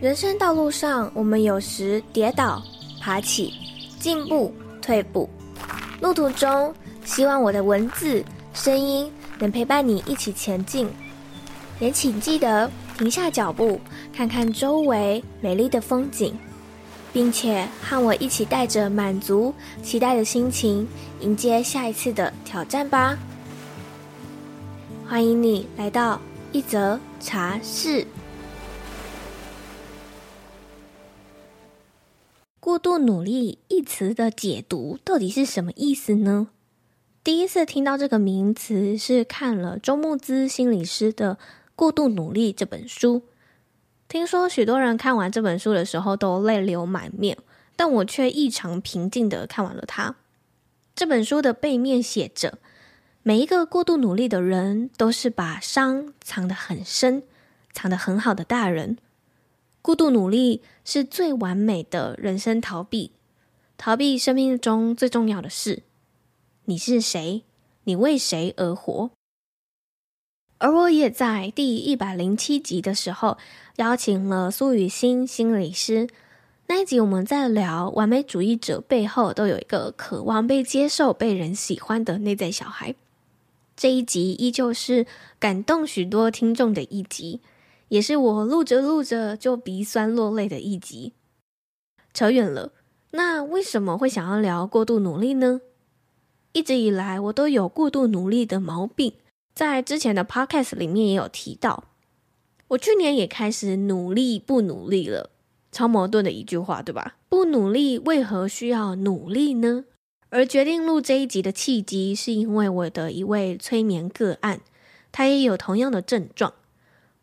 人生道路上，我们有时跌倒、爬起、进步、退步。路途中，希望我的文字、声音能陪伴你一起前进。也请记得停下脚步，看看周围美丽的风景，并且和我一起带着满足、期待的心情，迎接下一次的挑战吧。欢迎你来到一则茶室。度努力一词的解读到底是什么意思呢？第一次听到这个名词是看了周慕姿心理师的《过度努力》这本书。听说许多人看完这本书的时候都泪流满面，但我却异常平静地看完了它。这本书的背面写着：每一个过度努力的人，都是把伤藏得很深、藏得很好的大人。过度努力是最完美的人生逃避，逃避生命中最重要的事。你是谁？你为谁而活？而我也在第一百零七集的时候邀请了苏雨欣心理师。那一集我们在聊完美主义者背后都有一个渴望被接受、被人喜欢的内在小孩。这一集依旧是感动许多听众的一集。也是我录着录着就鼻酸落泪的一集。扯远了，那为什么会想要聊过度努力呢？一直以来我都有过度努力的毛病，在之前的 podcast 里面也有提到。我去年也开始努力不努力了，超矛盾的一句话，对吧？不努力为何需要努力呢？而决定录这一集的契机，是因为我的一位催眠个案，他也有同样的症状。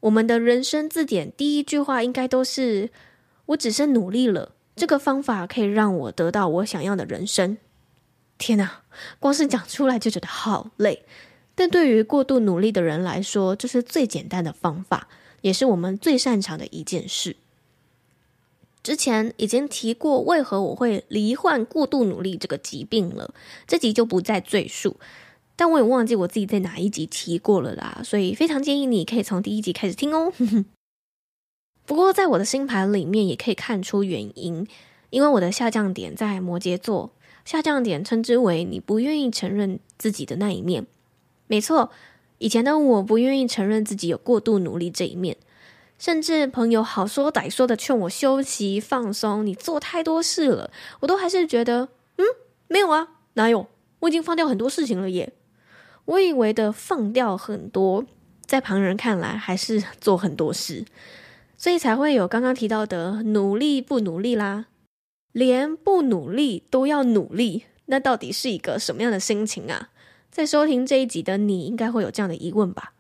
我们的人生字典第一句话应该都是“我只剩努力了”，这个方法可以让我得到我想要的人生。天哪，光是讲出来就觉得好累。但对于过度努力的人来说，这是最简单的方法，也是我们最擅长的一件事。之前已经提过为何我会罹患过度努力这个疾病了，这集就不再赘述。但我也忘记我自己在哪一集提过了啦，所以非常建议你可以从第一集开始听哦。不过在我的星盘里面也可以看出原因，因为我的下降点在摩羯座，下降点称之为你不愿意承认自己的那一面。没错，以前的我不愿意承认自己有过度努力这一面，甚至朋友好说歹说的劝我休息放松，你做太多事了，我都还是觉得，嗯，没有啊，哪有？我已经放掉很多事情了耶。我以为的放掉很多，在旁人看来还是做很多事，所以才会有刚刚提到的努力不努力啦，连不努力都要努力，那到底是一个什么样的心情啊？在收听这一集的你应该会有这样的疑问吧？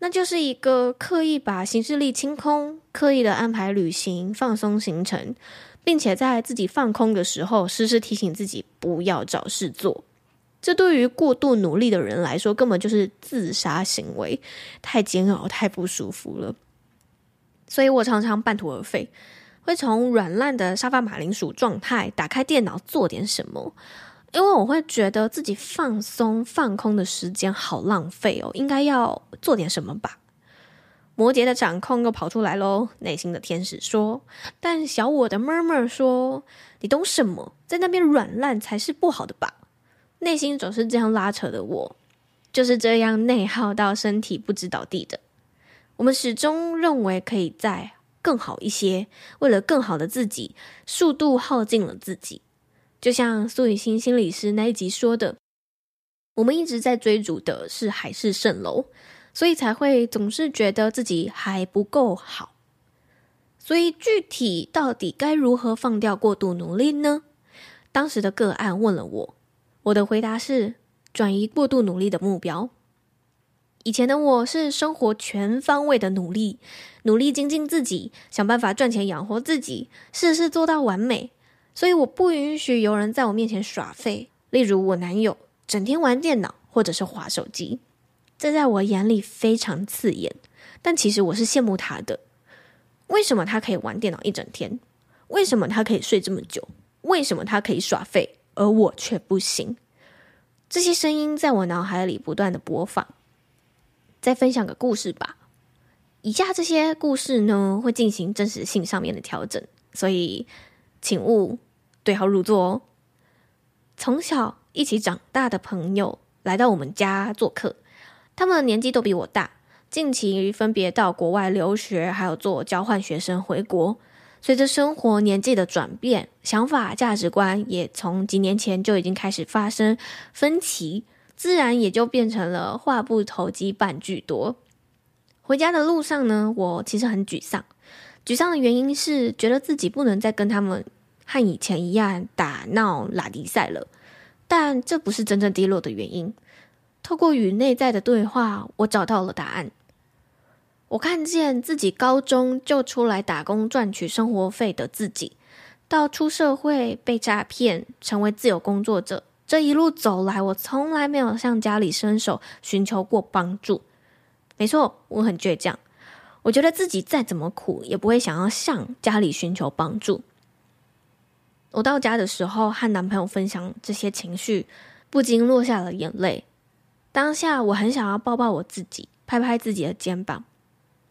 那就是一个刻意把行事历清空，刻意的安排旅行、放松行程，并且在自己放空的时候，时时提醒自己不要找事做。这对于过度努力的人来说，根本就是自杀行为，太煎熬、太不舒服了。所以我常常半途而废，会从软烂的沙发马铃薯状态打开电脑做点什么，因为我会觉得自己放松、放空的时间好浪费哦，应该要做点什么吧。摩羯的掌控又跑出来喽，内心的天使说，但小我的 murmur 说：“你懂什么？在那边软烂才是不好的吧？”内心总是这样拉扯的我，就是这样内耗到身体不知倒地的。我们始终认为可以再更好一些，为了更好的自己，速度耗尽了自己。就像苏雨欣心理师那一集说的，我们一直在追逐的是海市蜃楼，所以才会总是觉得自己还不够好。所以具体到底该如何放掉过度努力呢？当时的个案问了我。我的回答是转移过度努力的目标。以前的我是生活全方位的努力，努力精进自己，想办法赚钱养活自己，事事做到完美。所以我不允许有人在我面前耍废，例如我男友整天玩电脑或者是滑手机，这在我眼里非常刺眼。但其实我是羡慕他的，为什么他可以玩电脑一整天？为什么他可以睡这么久？为什么他可以耍废？而我却不行。这些声音在我脑海里不断的播放。再分享个故事吧。以下这些故事呢，会进行真实性上面的调整，所以请勿对号入座哦。从小一起长大的朋友来到我们家做客，他们的年纪都比我大，近期分别到国外留学，还有做交换学生回国。随着生活年纪的转变，想法价值观也从几年前就已经开始发生分歧，自然也就变成了话不投机半句多。回家的路上呢，我其实很沮丧，沮丧的原因是觉得自己不能再跟他们和以前一样打闹拉迪赛了，但这不是真正低落的原因。透过与内在的对话，我找到了答案。我看见自己高中就出来打工赚取生活费的自己，到出社会被诈骗，成为自由工作者，这一路走来，我从来没有向家里伸手寻求过帮助。没错，我很倔强，我觉得自己再怎么苦，也不会想要向家里寻求帮助。我到家的时候，和男朋友分享这些情绪，不禁落下了眼泪。当下，我很想要抱抱我自己，拍拍自己的肩膀。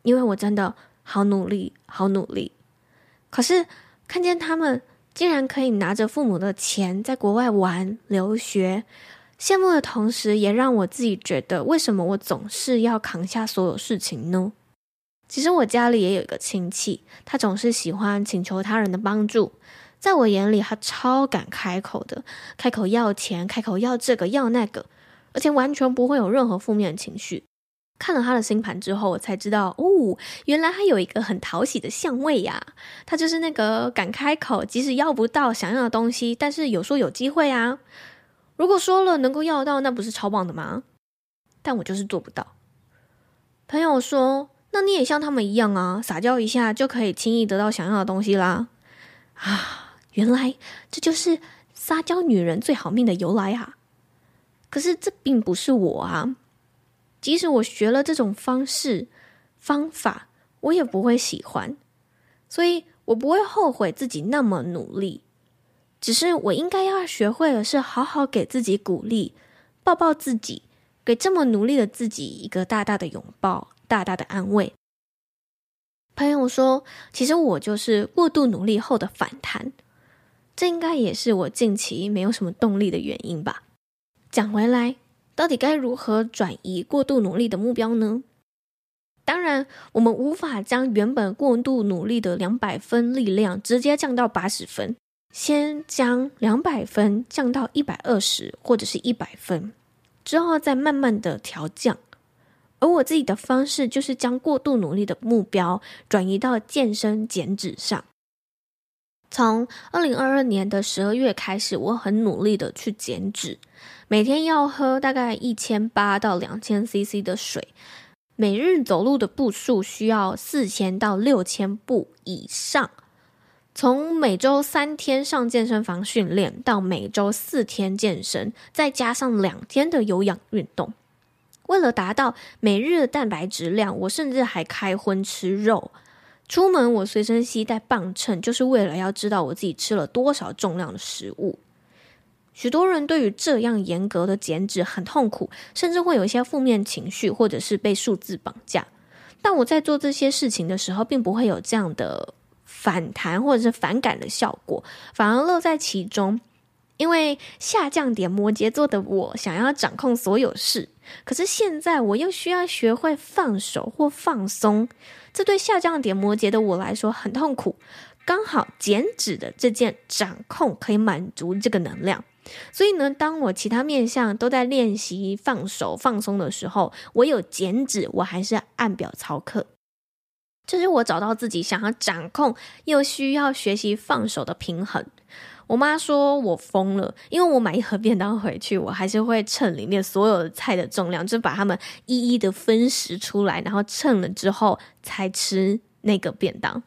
因为我真的好努力，好努力，可是看见他们竟然可以拿着父母的钱在国外玩、留学，羡慕的同时，也让我自己觉得，为什么我总是要扛下所有事情呢？其实我家里也有一个亲戚，他总是喜欢请求他人的帮助，在我眼里，他超敢开口的，开口要钱，开口要这个要那个，而且完全不会有任何负面情绪。看了他的星盘之后，我才知道哦，原来他有一个很讨喜的相位呀。他就是那个敢开口，即使要不到想要的东西，但是有说有机会啊。如果说了能够要到，那不是超棒的吗？但我就是做不到。朋友说：“那你也像他们一样啊，撒娇一下就可以轻易得到想要的东西啦。”啊，原来这就是撒娇女人最好命的由来啊。可是这并不是我啊。即使我学了这种方式方法，我也不会喜欢，所以我不会后悔自己那么努力。只是我应该要学会的是好好给自己鼓励，抱抱自己，给这么努力的自己一个大大的拥抱，大大的安慰。朋友说，其实我就是过度努力后的反弹，这应该也是我近期没有什么动力的原因吧。讲回来。到底该如何转移过度努力的目标呢？当然，我们无法将原本过度努力的两百分力量直接降到八十分，先将两百分降到一百二十或者是一百分，之后再慢慢的调降。而我自己的方式就是将过度努力的目标转移到健身减脂上。从二零二二年的十二月开始，我很努力的去减脂。每天要喝大概一千八到两千 CC 的水，每日走路的步数需要四千到六千步以上。从每周三天上健身房训练到每周四天健身，再加上两天的有氧运动。为了达到每日的蛋白质量，我甚至还开荤吃肉。出门我随身携带磅秤，就是为了要知道我自己吃了多少重量的食物。许多人对于这样严格的减脂很痛苦，甚至会有一些负面情绪，或者是被数字绑架。但我在做这些事情的时候，并不会有这样的反弹或者是反感的效果，反而乐在其中。因为下降点摩羯座的我想要掌控所有事，可是现在我又需要学会放手或放松，这对下降点摩羯的我来说很痛苦。刚好减脂的这件掌控可以满足这个能量。所以呢，当我其他面向都在练习放手放松的时候，我有减脂，我还是按表操课。这是我找到自己想要掌控又需要学习放手的平衡。我妈说我疯了，因为我买一盒便当回去，我还是会称里面所有的菜的重量，就把它们一一的分食出来，然后称了之后才吃那个便当。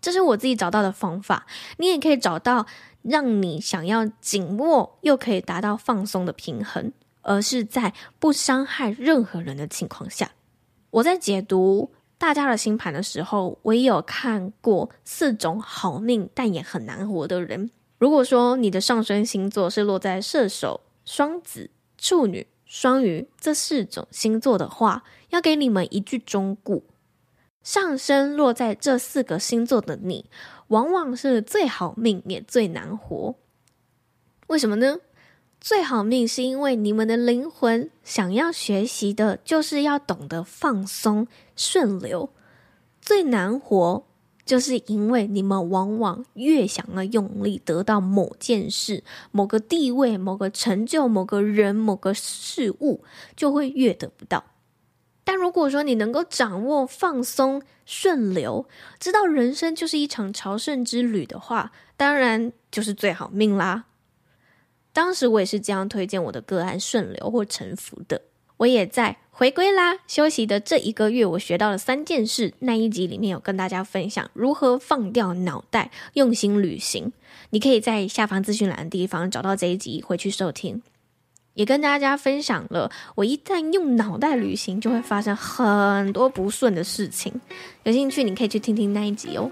这是我自己找到的方法，你也可以找到。让你想要紧握又可以达到放松的平衡，而是在不伤害任何人的情况下。我在解读大家的星盘的时候，我也有看过四种好命但也很难活的人。如果说你的上升星座是落在射手、双子、处女、双鱼这四种星座的话，要给你们一句忠告：上升落在这四个星座的你，往往是最好命也最难活。为什么呢？最好命是因为你们的灵魂想要学习的，就是要懂得放松、顺流。最难活，就是因为你们往往越想要用力得到某件事、某个地位、某个成就、某个人、某个事物，就会越得不到。但如果说你能够掌握放松、顺流，知道人生就是一场朝圣之旅的话，当然就是最好命啦。当时我也是这样推荐我的个案顺流或臣服的。我也在回归啦，休息的这一个月，我学到了三件事。那一集里面有跟大家分享如何放掉脑袋，用心旅行。你可以在下方资讯栏的地方找到这一集，回去收听。也跟大家分享了，我一旦用脑袋旅行，就会发生很多不顺的事情。有兴趣，你可以去听听那一集哦。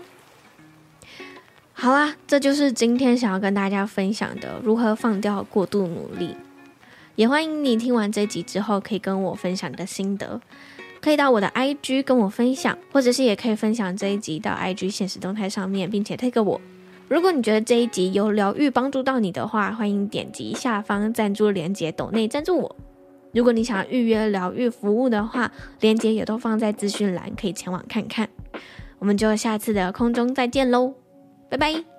好啦，这就是今天想要跟大家分享的如何放掉过度努力。也欢迎你听完这集之后，可以跟我分享你的心得，可以到我的 IG 跟我分享，或者是也可以分享这一集到 IG 现实动态上面，并且 tag 我。如果你觉得这一集有疗愈帮助到你的话，欢迎点击下方赞助链接抖内赞助我。如果你想要预约疗愈服务的话，链接也都放在资讯栏，可以前往看看。我们就下次的空中再见喽。拜拜。